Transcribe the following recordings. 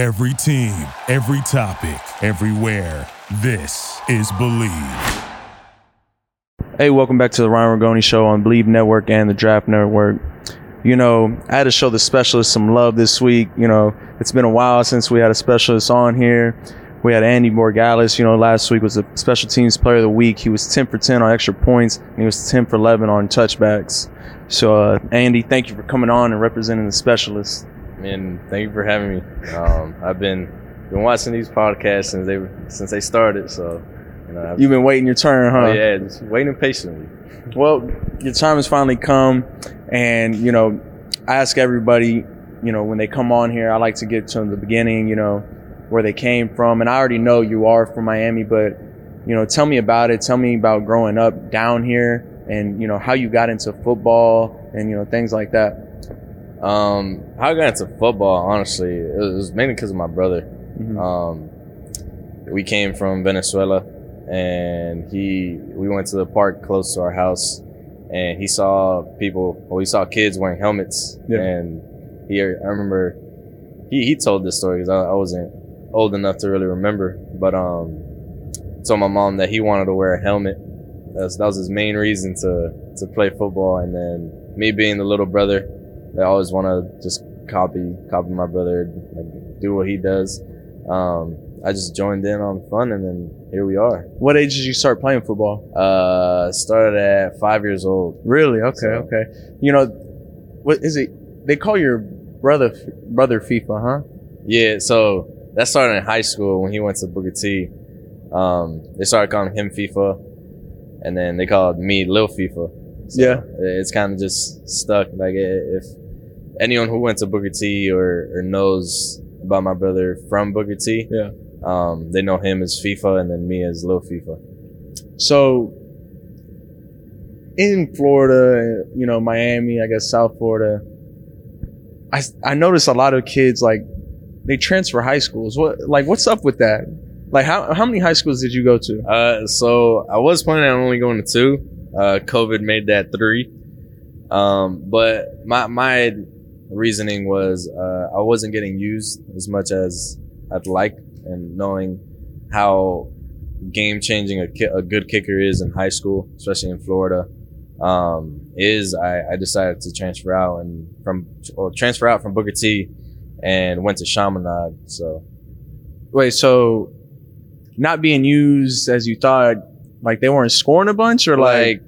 Every team, every topic, everywhere. This is Bleav. Hey, welcome back to the Ryan Ragone Show on Bleav Network and the Draft Network. You know, I had to show the specialist some love this week. You know, it's been a while since we had a specialist on here. We had Andy Borregales. You know, last week was a special teams player of the week. He was 10 for 10 on extra points, and he was 10 for 11 on touchbacks. So, uh, Andy, thank you for coming on and representing the specialist. Man, thank you for having me. Um, I've been been watching these podcasts since they since they started. So, you know, I've, You've been waiting your turn, huh? yeah, just waiting patiently. Well, your time has finally come, and you know, I ask everybody, you know, when they come on here, I like to get to the beginning, you know, where they came from, and I already know you are from Miami, but you know, tell me about it. Tell me about growing up down here, and you know, how you got into football, and you know, things like that. Um, how I got into football, honestly, it was, mainly because of my brother. Mhm. Um, we came from Venezuela, and he we went to the park close to our house, and he saw people. Well, we saw kids wearing helmets, Yeah. and he. I remember he he told this story because I, I wasn't old enough to really remember, but um, told my mom that he wanted to wear a helmet. That's, that was his main reason to to play football, and then me being the little brother, I always want to just copy copy my brother, like do what he does. Um, I just joined in on fun, and then here we are. What age did you start playing football? Uh, started at five years old. Really? Okay, So- okay. You know, what is it? They call your brother brother FIFA, huh? Yeah, so that started in high school when he went to Booker T. Um, they started calling him FIFA, and then they called me Lil FIFA. So Yeah. it's kind of just stuck. Like if anyone who went to Booker T or, or knows about my brother from Booker T, Yeah. um, they know him as FIFA, and then me as Lil FIFA. So in Florida, you know, Miami, I guess South Florida, I I noticed a lot of kids like they transfer high schools. What like what's up with that? Like how how many high schools did you go to? Uh, so I was planning on only going to two. Uh, COVID made that three. Um, but my my reasoning was uh, I wasn't getting used as much as I'd like, and knowing how game changing a, ki- a good kicker is in high school, especially in Florida, um, is I, I decided to transfer out and from well, transfer out from Booker T and went to Chaminade. So Wait, so not being used as you thought, like they weren't scoring a bunch, or like,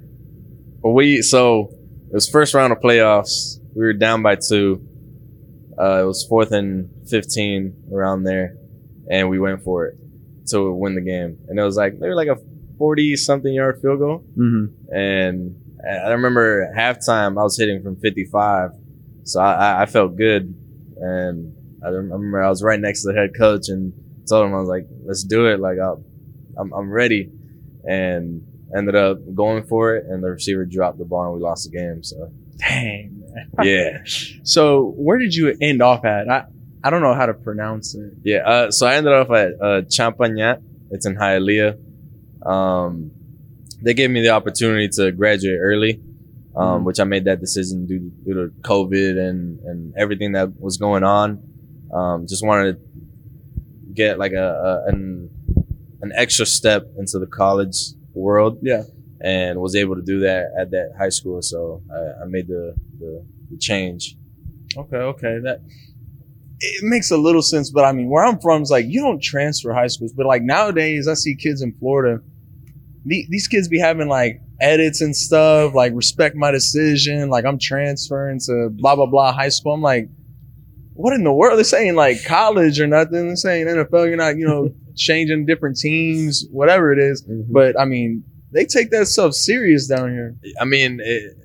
like we so it was first round of playoffs. We were down by two. Uh, it was fourth and fifteen around there, and we went for it to win the game. And it was like maybe like a forty something yard field goal. Mhm. And I remember at halftime I was hitting from fifty five, so I, I, felt good. And I I remember I was right next to the head coach and told him I was like, "Let's do it! Like I'll, I'm I'm ready." And ended up going for it, and the receiver dropped the ball, and we lost the game. So dang. Man. yeah, So where did you end off at? I I don't know how to pronounce it. yeah. Uh, so I ended up at uh, Champagnat. It's in Hialeah. Um, they gave me the opportunity to graduate early, um, Mhm. which I made that decision due to, due to COVID and and everything that was going on. Um, just wanted to get like a, a an an extra step into the college world. Yeah. and was able to do that at that high school. So I, I made the, the, the change. Okay, okay. That it makes a little sense, but I mean, where I'm from is like you don't transfer high schools, but like nowadays, I see kids in Florida. The, these kids be having like edits and stuff, like respect my decision, like I'm transferring to blah blah blah high school. I'm like, what in the world? They're saying like college or nothing. They're saying NFL. You're not, you know, changing different teams, whatever it is. Mm-hmm. But I mean, they take that stuff serious down here. I mean, it,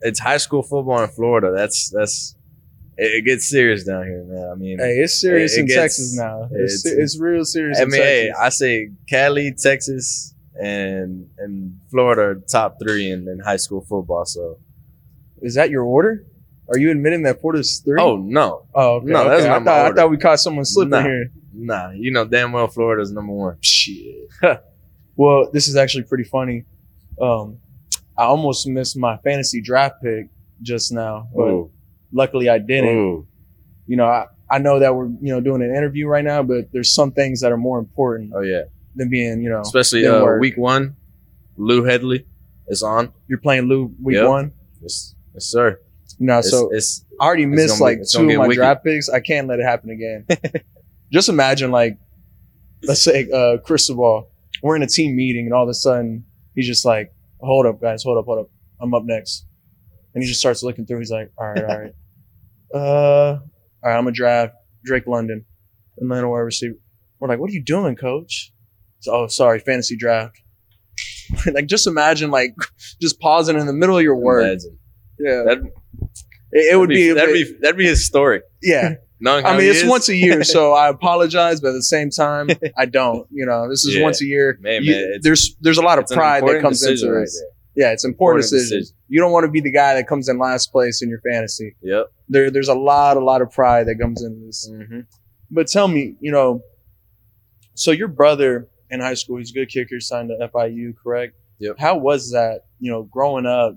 it's high school football in Florida. That's that's it, it gets serious down here, man. I mean, Hey, it's serious It- in gets- Texas now. It's, it's- it's, real serious. I mean, hey, I say Cali, Texas, and and Florida are top three in, in high school football. So, Is that your order? Are you admitting that Florida's three? oh no, oh okay, no, that's not I my thought, I thought we caught someone slipping Nah. here. Nah, you know damn well Florida's number one. Shit. well, this is actually pretty funny. Um, I almost missed my fantasy draft pick just now, but Ooh, luckily I didn't. ooh. You know, I, I know that we're you know doing an interview right now, but there's some things that are more important Oh yeah, than being you know. especially uh, week one. Lou Hedley is on. You're playing Lou week Yep. one. Yes, yes sir. You know, It's, so it's I already missed like two of my wicked. draft picks. I can't let it happen again. Just imagine like, let's say uh Cristobal, we're in a team meeting and all of a sudden he's just like, hold up guys, hold up, hold up. I'm up next. And he just starts looking through. He's like, all right, all right. uh, all right, I'm gonna draft Drake London, Atlanta wide receiver. We're like, what are you doing, coach? So, oh, sorry, fantasy draft. like, just imagine like just pausing in the middle of your work. Imagine. Yeah, That'd, it, it would be, that'd be that'd be historic. yeah. Knowing I mean, it's is, once a year, so I apologize, but at the same time, I don't. You know, this is Yeah. once a year. Man, You- man, there's there's a lot of pride that comes into right. Yeah, it's important, Important decision. decision. You don't want to be the guy that comes in last place in your fantasy. Yep. There, there's a lot, a lot of pride that comes into this. hmm But tell me, you know, so your brother in high school, he's a good kicker, signed to FIU, correct? Yep. How was that, you know, growing up,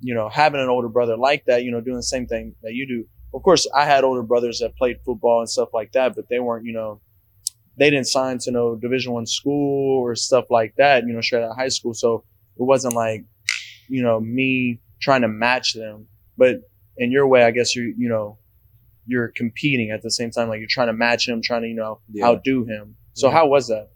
you know, having an older brother like that, you know, doing the same thing that you do? Of course, I had older brothers that played football and stuff like that, but they weren't, you know, they didn't sign to no Division One school or stuff like that, you know, straight out of high school. So it wasn't like, you know, me trying to match them. But in your way, I guess you're, you know, you're competing at the same time, like you're trying to match him, trying to, you know, Yeah. outdo him. So Yeah. how was that?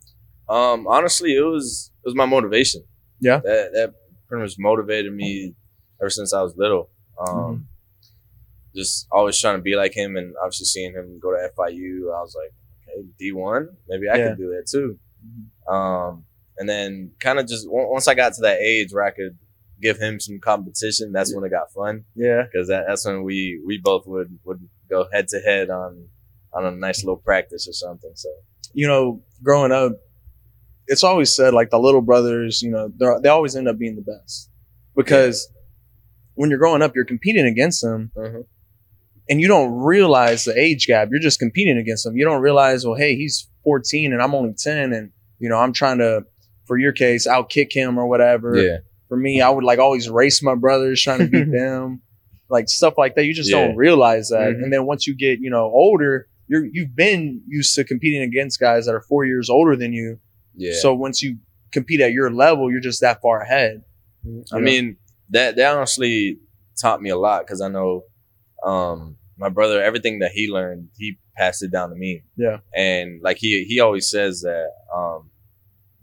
Um, honestly, it was it was my motivation. Yeah. That that pretty much motivated me ever since I was little. Um, Mm-hmm. Just always trying to be like him, and obviously seeing him go to FIU, I was like, okay, D one, maybe I Yeah. could do that too. Um, and then kind of just on- once I got to that age where I could give him some competition, that's when it got fun Yeah. because that, that's when we we both would would go head to head on on a nice little practice or something. So You know, growing up, it's always said like the little brothers, you know, they they always end up being the best because when you're growing up, you're competing against them Mhm. And you don't realize the age gap. You're just competing against them. You don't realize, well, hey, he's 14 and I'm only 10, and you know, I'm trying to, for your case, out kick him or whatever. yeah, For me, I would like always race my brothers, trying to beat them, like stuff like that. You just Yeah. don't realize that. Mhm. And then once you get, you know, older, you're you've been used to competing against guys that are four years older than you. yeah. So once you compete at your level, you're just that far ahead. I know? mean, that that honestly taught me a lot because I know um, my brother, everything that he learned, he passed it down to me. Yeah. and like he he always says that um,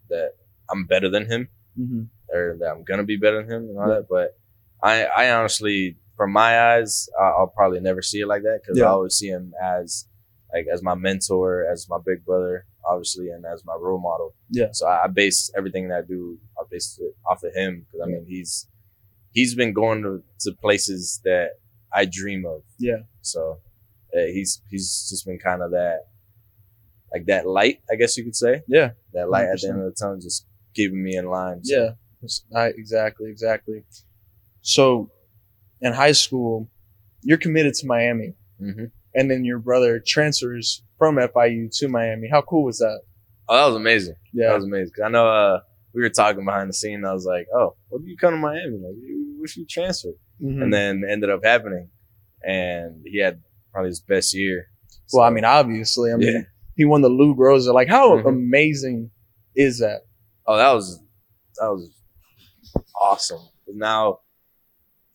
that I'm better than him Mm-hmm. or that I'm gonna be better than him and all Yeah. that. But I I honestly, from my eyes, I'll probably never see it like that because Yeah. I always see him as like as my mentor, as my big brother, obviously, and as my role model. Yeah. So I, I base everything that I do, I base it off of him because I mean he's he's been going to, to places that I dream of. Yeah. So uh, he's he's just been kind of that like that light, I guess you could say. Yeah. That light at the end of the tunnel, just keeping me in line. So, Yeah. I, exactly. Exactly. So in high school, you're committed to Miami, hmm and then your brother transfers from FIU to Miami. How cool was that? Oh, that was amazing. Yeah. That was amazing. 'Cause I know uh, we were talking behind the scene. I was like, "Oh, what if you come to Miami? Like, you wish you transferred." Mhm. And then ended up happening, and he had probably his best year. well, I mean, obviously, I mean, Yeah. he won the Lou Groza. Like, how Mhm. amazing is that? oh, that was that was awesome. Now,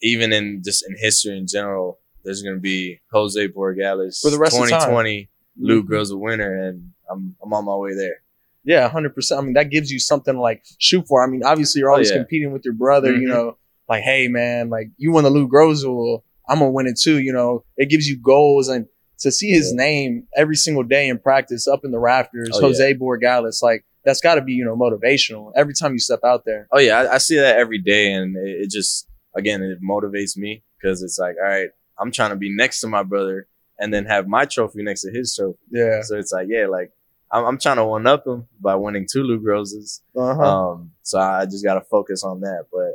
even in just in history in general, there's going to be Jose Borregales For the rest of time. 2020 Lou Mhm. Groza winner, and I'm I'm on my way there. Yeah, hundred percent. I mean, that gives you something to like shoot for. I mean, obviously, you're Oh, always yeah. competing with your brother. You Mhm. know, like, hey, man, like you won the Lou Groza, well, I'm gonna win it too. You know, it gives you goals and to see his Yeah. name every single day in practice up in the rafters, Oh, Jose Borregales, like that's got to be you know motivational every time you step out there. Oh yeah, I, I see that every day, and it, it just again it motivates me because it's like, all right, I'm trying to be next to my brother, and then have my trophy next to his trophy. Yeah. So it's like, yeah, like I'm, I'm trying to one up him by winning two Lou Grozas. Uh-huh. Um, so I just got to focus on that. But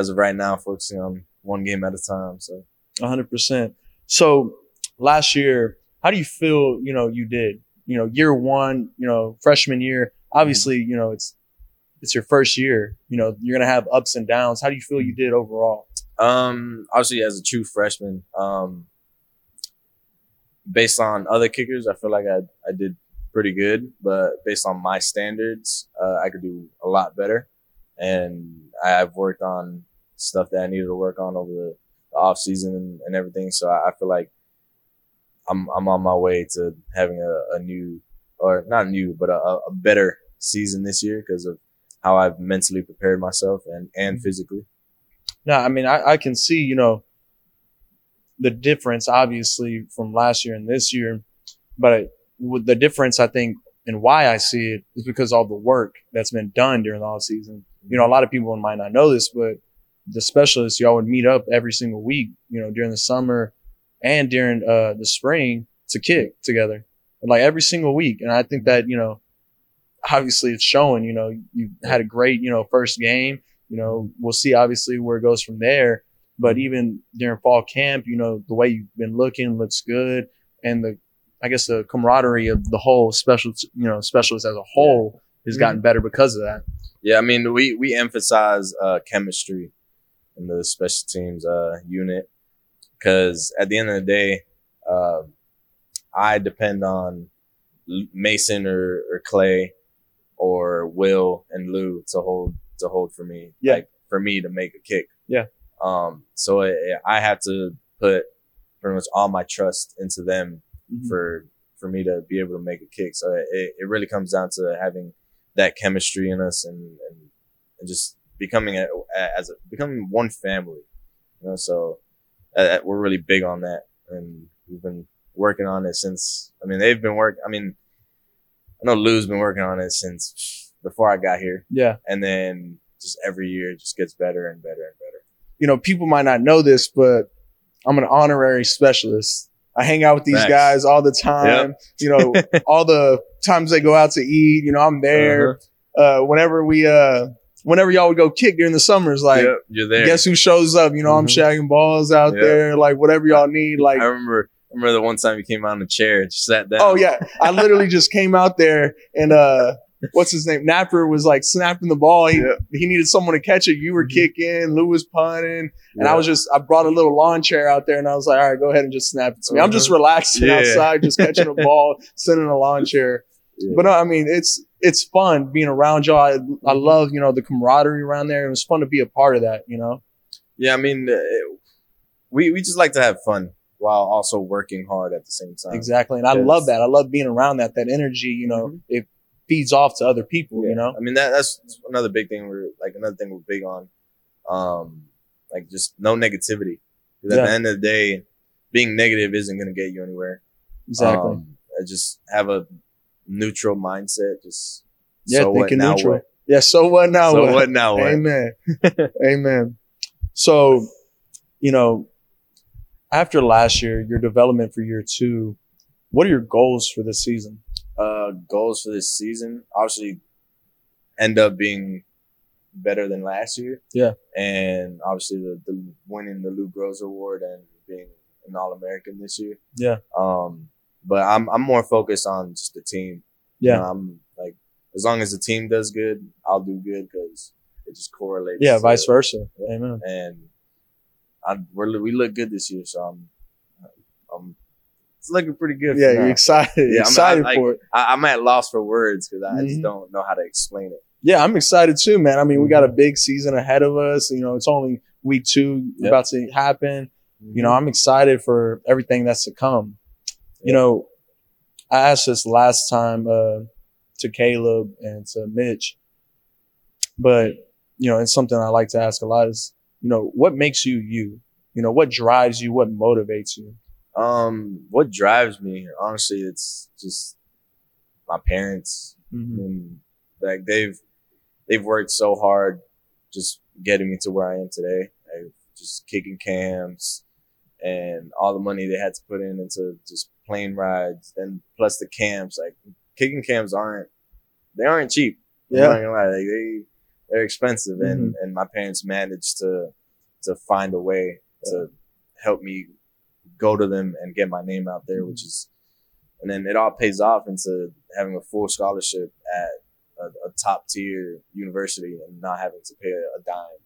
as of right now, focusing on one game at a time. So hundred percent. So last year, how do you feel? You know, you did. You know, year one. You know, freshman year. Obviously, you know it's it's your first year. You know, you're gonna have ups and downs. How do you feel you did overall? Um, obviously, as a true freshman, um, based on other kickers, I feel like I I did pretty good, but based on my standards, uh, I could do a lot better. And I've worked on stuff that I needed to work on over the, the off season and, and, everything. So I, I, feel like I'm I'm on my way to having a, a new or not new, but a, a better season this year because of how I've mentally prepared myself and and mm-hmm. physically. No, I mean I, I can see you know the difference obviously from last year and this year, but with the difference I think and why I see it is because all the work that's been done during the off season. You know, a lot of people might not know this, but the specialists y'all would meet up every single week. You know, during the summer and during uh, the spring to kick together, like every single week. And I think that you know, obviously it's showing. You know, you had a great you know first game. You know, we'll see obviously where it goes from there. But even during fall camp, you know, the way you've been looking looks good. And the, I guess the camaraderie of the whole special, you know, specialist as a whole has mm-hmm. gotten better because of that. Yeah. I mean, we, we emphasize, uh, chemistry in the special teams, uh, unit. Cause at the end of the day, uh, I depend on Mason or, or Clay or Will and Lou to hold, to hold for me. Yeah. Like, for me to make a kick. Yeah. Um, so it, I have to put pretty much all my trust into them mm-hmm. for, for me to be able to make a kick. So it, it really comes down to having that chemistry in us and, and, and just becoming a, as a, becoming one family, you know, so uh, we're really big on that and we've been working on it since, I mean, they've been working, I mean, I know Lou's been working on it since before I got here. Yeah. And then just every year it just gets better and better and better you know, people might not know this, but I'm an honorary specialist. I hang out with these guys all the time. Yep. You know, all the times they go out to eat, you know, I'm there. Uh-huh. Uh, whenever we, uh, whenever y'all would go kick during the summers, like, yep, you're there. Guess who shows up? You know, mm-hmm. I'm shagging balls out yep. there, like whatever y'all need. Like, I remember, I remember the one time you came out in a chair, just sat down. Oh yeah, I literally just came out there and uh, what's his name? Napper was like snapping the ball. He, yeah. he needed someone to catch it. You were mm-hmm. kicking, Lou was punting, and yeah. I was just I brought a little lawn chair out there, and I was like, all right, go ahead and just snap it to me. Uh-huh. I'm just uh-huh. relaxing yeah. outside, just catching a ball, sitting in a lawn chair. But no, I mean, it's it's fun being around y'all. I, I, mm-hmm. love you know the camaraderie around there. It was fun to be a part of that. You know. Yeah, I mean, uh, we we just like to have fun while also working hard at the same time. Exactly, and I love that. I love being around that that energy. You know, mm-hmm. if feeds off to other people, yeah. you know? I mean, that, that's another big thing we're like, another thing we're big on. Um, like just no negativity. Cause at the end of the day, being negative isn't going to get you anywhere. Exactly. Um, just have a neutral mindset. Just, yeah, so thinking neutral. What? Yeah. So what now? So what, what now? What? Amen. Amen. So, you know, after last year, your development for year two, what are your goals for this season? uh, goals for this season, obviously, end up being better than last year. Yeah. And obviously, the, the winning the Lou Groza Award and being an All American this year. Yeah. Um, but I'm I'm more focused on just the team. Yeah. You know, I'm like, as long as the team does good, I'll do good because it just correlates. Yeah, vice versa. Amen. And I, we're, we look good this year, so I'm I'm it's looking pretty good. Yeah, you're excited. Yeah, excited I'm, for it. I, am at loss for words because I mm-hmm. just don't know how to explain it. Yeah, I'm excited too, man. I mean, mm-hmm. we got a big season ahead of us. You know, it's only week two yep. about to happen. Mm-hmm. You know, I'm excited for everything that's to come. You know, I asked this last time uh, to Caleb and to Mitch, but you know, it's something I like to ask a lot is, you know, what makes you you? You know, what drives you? What motivates you? Um, what drives me, honestly, it's just my parents. Mm-hmm. And like they've they've worked so hard just getting me to where I am today. Like just kicking cams and all the money they had to put in into just plane rides, then plus the camps. Like kicking camps aren't they aren't cheap. Yeah, like, they they're expensive, mm-hmm. and and my parents managed to to find a way yeah. to help me go to them and get my name out there, which is, and then it all pays off into having a full scholarship at a, a top tier university and not having to pay a, a dime.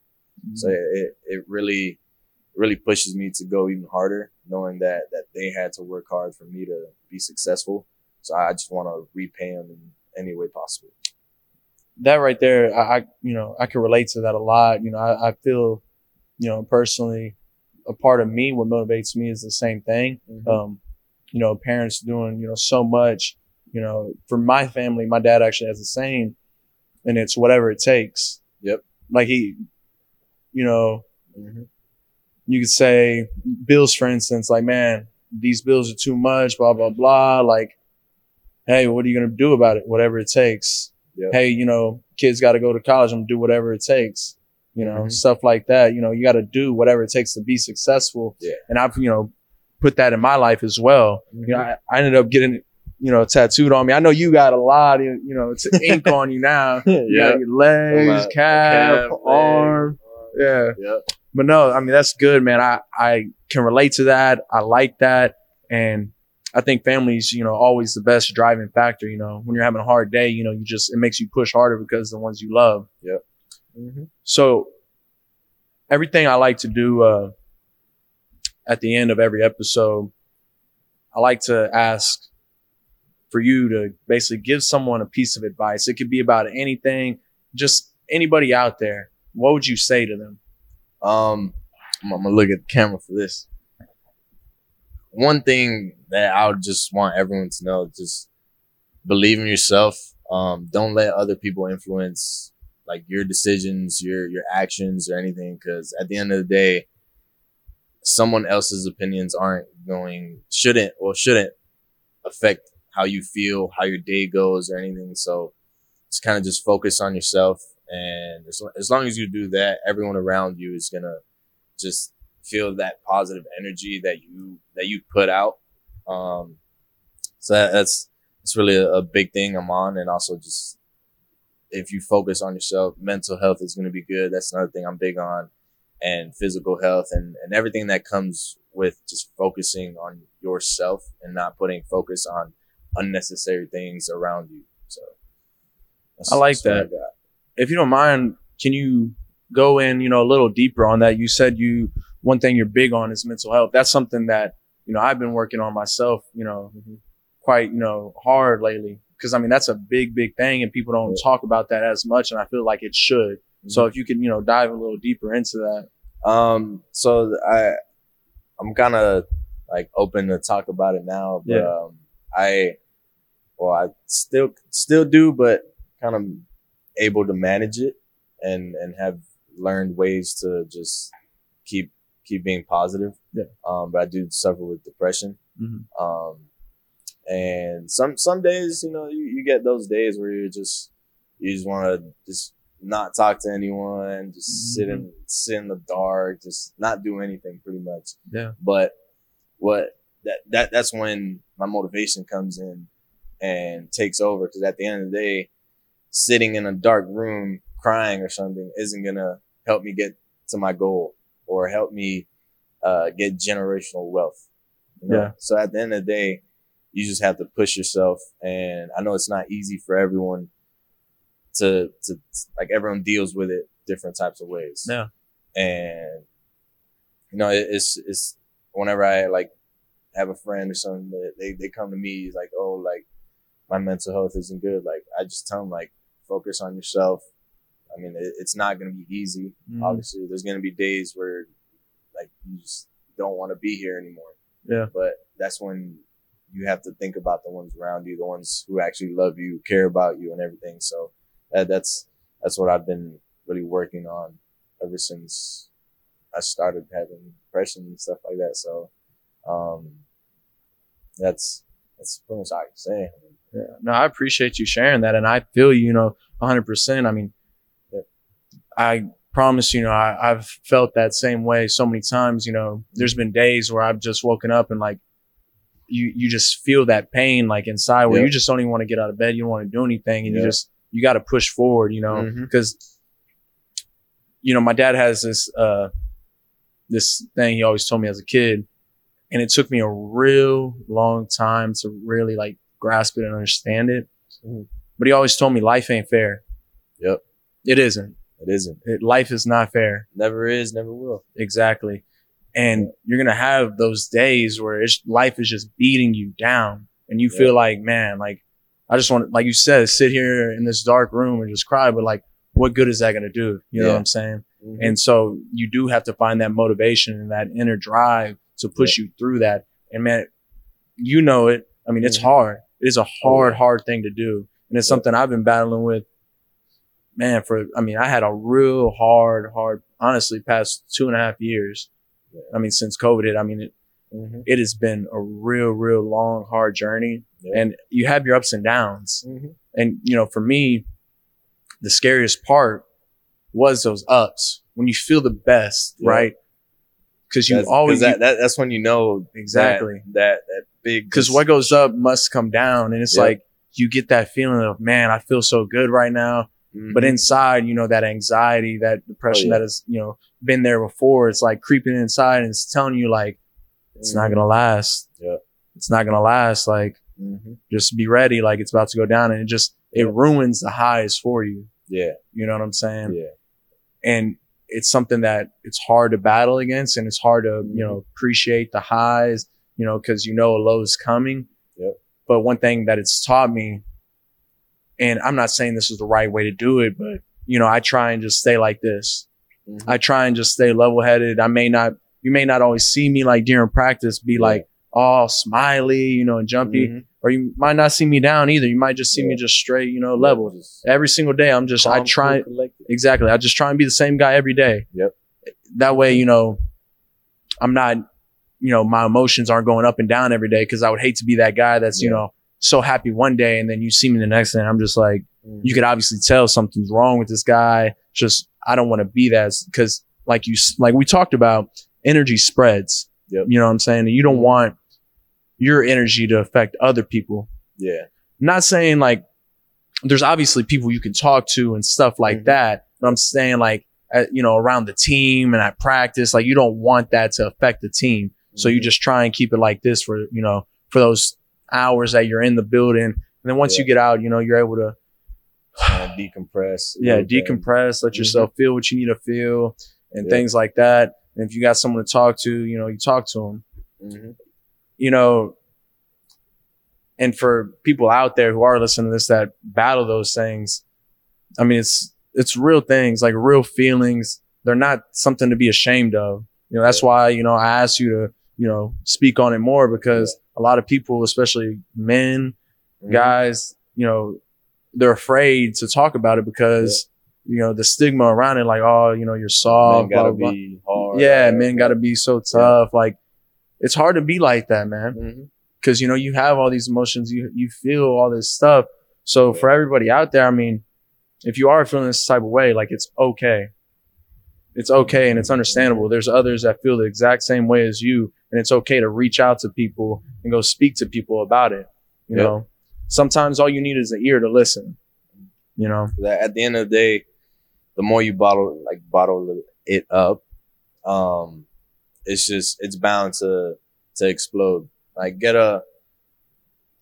Mm-hmm. So it, it really really pushes me to go even harder, knowing that that they had to work hard for me to be successful. So I just want to repay them in any way possible. That right there, I, I you know I can relate to that a lot. You know, I, I feel, you know, personally, a part of me what motivates me is the same thing. Mhm. Um, you know, parents doing you know so much. You know, for my family, my dad actually has the same, and it's whatever it takes. Yep. Like he, you know, Mhm. You could say bills, for instance, like, man, these bills are too much, blah, blah, blah. Like, hey, what are you going to do about it? Whatever it takes. Yep. Hey, you know, kids got to go to college. I'm going to do whatever it takes. You know, Mhm. stuff like that. You know, you got to do whatever it takes to be successful. Yeah. And I've, you know, put that in my life as well. You know, I, I ended up getting, you know, tattooed on me. I know you got a lot of, you know, it's ink on you now. You yeah. got your legs, calf, calf, leg, arm. Yeah. Yep. But no, I mean, that's good, man. I, I can relate to that. I like that. And I think family's, you know, always the best driving factor. You know, when you're having a hard day, you know, you just, it makes you push harder because the ones you love. Mhm. So everything I like to do, uh, at the end of every episode, I like to ask for you to basically give someone a piece of advice. It could be about anything, just anybody out there. What would you say to them? Um, I'm, I'm gonna look at the camera for this. One thing that I would just want everyone to know: just believe in yourself. Um, don't let other people influence like your decisions, your your actions, or anything. Because at the end of the day, someone else's opinions aren't going shouldn't or shouldn't affect how you feel, how your day goes, or anything. So just kind of just focus on yourself and as, as long as you do that everyone around you is gonna just feel that positive energy that you that you put out. Um so that, that's that's really a, a big thing i'm on. And also just if you focus on yourself mental health is going to be good. That's another thing i'm big on. And physical health and and everything that comes with just focusing on yourself and not putting focus on unnecessary things around you. So that's, I like that. got. If you don't mind, can you go in, you know, a little deeper on that? You said you, one thing you're big on is mental health. That's something that, you know, I've been working on myself, you know, quite, you know, hard lately. Cause I mean, that's a big, big thing and people don't talk about that as much. And I feel like it should. So if you can you know, dive a little deeper into that. Um, so I, I'm kind of like open to talk about it now, but Yeah. um, I, well, I still still do, but kind of able to manage it and and have learned ways to just keep keep being positive. Yeah. Um, but I do suffer with depression. Mhm. Um, and some some days, you know, you, you get those days where you just you just want to just not talk to anyone, just sit in sit in the dark, just not do anything, pretty much. Yeah. But what that that that's when my motivation comes in and takes over because at the end of the day, sitting in a dark room crying or something isn't gonna help me get to my goal or help me uh, get generational wealth. you know? Yeah. So at the end of the day, you just have to push yourself, and I know it's not easy for everyone to to like everyone deals with it different types of ways. Yeah. And you know, it, it's it's whenever I like have a friend or something that they they come to me like, oh, like my mental health isn't good. Like I just tell them like, focus on yourself. I mean, it, it's not going to be easy. Mhm. Obviously, there's going to be days where like you just don't want to be here anymore. Yeah. But that's when you have to think about the ones around you, the ones who actually love you, care about you, and everything. So that, that's that's what I've been really working on ever since I started having depression and stuff like that. So um, that's that's pretty much all I can say. No, I appreciate you sharing that. And I feel, you know, 100%. I mean, I promise, you know, I, I've felt that same way so many times. You know, there's been days where I've just woken up and like, you, you just feel that pain like inside where Yeah. you just don't even want to get out of bed. You don't want to do anything. And you just, you got to push forward, you know, because, you know, my dad has this, uh, this thing he always told me as a kid. And it took me a real long time to really like grasp it and understand it. Mhm. But he always told me life ain't fair. Yep. It isn't. It isn't. It, life is not fair. Never is. Never will. Exactly. And you're going to have those days where it's, life is just beating you down and you Yeah. feel like, man, like, I just want to, like you said, sit here in this dark room and just cry. But like, what good is that going to do? You know what I'm saying? Mhm. And so you do have to find that motivation and that inner drive to push you through that. And man, you know it. I mean, it's Mhm. hard. It is a Oh, hard, hard thing to do. And it's something I've been battling with, man, for, I mean, I had a real hard, hard, honestly, past two and a half years. I mean, since COVID hit, I mean, it, Mhm. it has been a real, real long, hard journey. Yeah. And you have your ups and downs. Mhm. And, you know, for me, the scariest part was those ups when you feel the best, Yeah. right? Cause you That's- always, that, that that's when you know exactly. that that, that big Cause what goes up must come down. And it's Yeah. like, you get that feeling of, man, I feel so good right now. Mhm. But inside, you know, that anxiety, that depression Oh, yeah. that has, you know, been there before, it's like creeping inside and it's telling you like, it's not Mhm. going to last. Yeah. It's not going to last. Like, Mhm. just be ready. Like it's about to go down and it just, it Yeah. ruins the highs for you. yeah You know what I'm saying? yeah and it's something that it's hard to battle against and it's hard to Mm-hmm. you know appreciate the highs you know because you know a low is coming Yep. but one thing that it's taught me and i'm not saying this is the right way to do it but you know i try and just stay like this Mhm. i try and just stay level headed i may not you may not always see me like during practice be Yeah. like all smiley you know and jumpy Mhm. or you might not see me down either you might just see me just straight you know level Just every single day i'm just i try. Exactly. I just try and be the same guy every day. Yep. That way, you know, I'm not, you know, my emotions aren't going up and down every day because I would hate to be that guy that's, you know, so happy one day and then you see me the next day and I'm just like, Mhm. you could obviously tell something's wrong with this guy. Just, I don't want to be that because like you, like we talked about, energy spreads. Yep. You know what I'm saying? And you don't want your energy to affect other people yeah not saying like there's obviously people you can talk to and stuff like Mhm. that, but I'm saying like at, you know around the team and at practice, like you don't want that to affect the team. So you Mhm. just try and keep it like this for you know for those hours that you're in the building, and then once you get out, you know you're able to decompress yeah decompress, let Mhm. yourself feel what you need to feel, and Yeah. things like that. And if you got someone to talk to, you know you talk to them. Mhm. you know, and for people out there who are listening to this that battle those things, I mean, it's, it's real things, like real feelings. They're not something to be ashamed of. You know, that's Yeah. why, you know, I asked you to, you know, speak on it more because a lot of people, especially men, Mhm. guys, you know, they're afraid to talk about it because, you know, the stigma around it, like, oh, you know, you're soft, Men gotta blah, blah. be hard. Yeah, men got to be so tough. Like, it's hard to be like that, man. Because you know you have all these emotions you you feel all this stuff. So for everybody out there i mean if you are feeling this type of way like it's okay. It's okay and it's understandable. There's others that feel the exact same way as you and it's okay to reach out to people and go speak to people about it you Yep. know sometimes all you need is an ear to listen you know that at the end of the day, the more you bottle like bottle it up, um, it's just it's bound to to explode. Like get a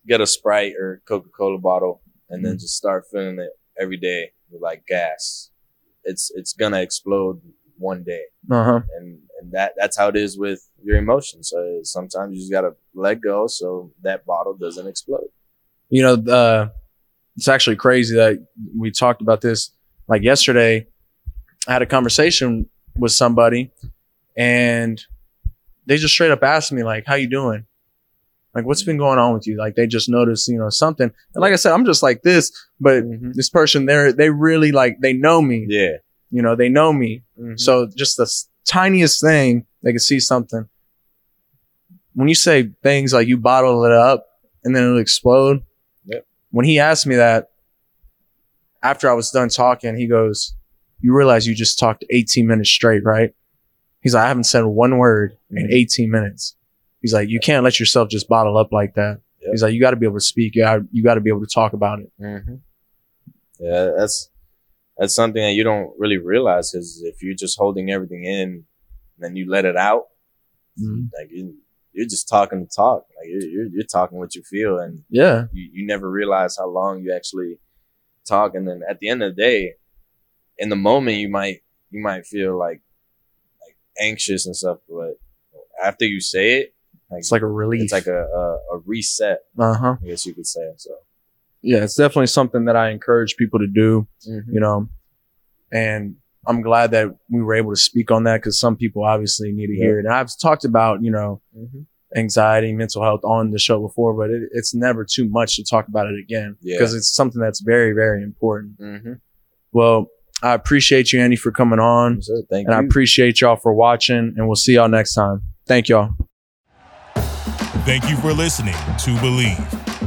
get a Sprite or Coca Cola bottle, and then Mhm. just start filling it every day with like gas. It's it's gonna explode one day, uh-huh and and that that's how it is with your emotions. So sometimes you just gotta let go so that bottle doesn't explode. you know, uh, it's actually crazy that we talked about this. Like yesterday, I had a conversation with somebody, and they just straight up asked me like, "How you doing? Like, what's been going on with you?" Like, they just noticed, you know, something. And like I said, I'm just like this, but this person, they're they really like they know me. Yeah. You know, they know me. Mhm. So just the tiniest thing, they can see something. When you say things like you bottle it up and then it'll explode. Yep. When he asked me that, after I was done talking, he goes, "You realize you just talked 18 minutes straight, right?" He's like, "I haven't said one word in Mhm. 18 minutes." He's like, "You can't let yourself just bottle up like that." Yep. He's like, "You got to be able to speak. You got to be able to talk about it." hmm Yeah, that's that's something that you don't really realize because if you're just holding everything in, and then you let it out, like you, you're just talking to talk. Like you're, you're you're talking what you feel, and Yeah. you, you never realize how long you actually talk. And then at the end of the day, in the moment, you might you might feel like like anxious and stuff, but after you say it, like, It's like a relief. it's like a, a a reset. uh huh. I guess you could say so. Yeah, it's definitely something that I encourage people to do. Mm-hmm. You know, and I'm glad that we were able to speak on that because some people obviously need to hear it. And I've talked about you know Mm-hmm. anxiety, mental health on the show before, but it, it's never too much to talk about it again Yeah. because it's something that's very, very important. Mm-hmm. Well, I appreciate you, Andy, for coming on, So thank and I appreciate y'all for watching, and we'll see y'all next time. Thank y'all. Thank you for listening to Bleav.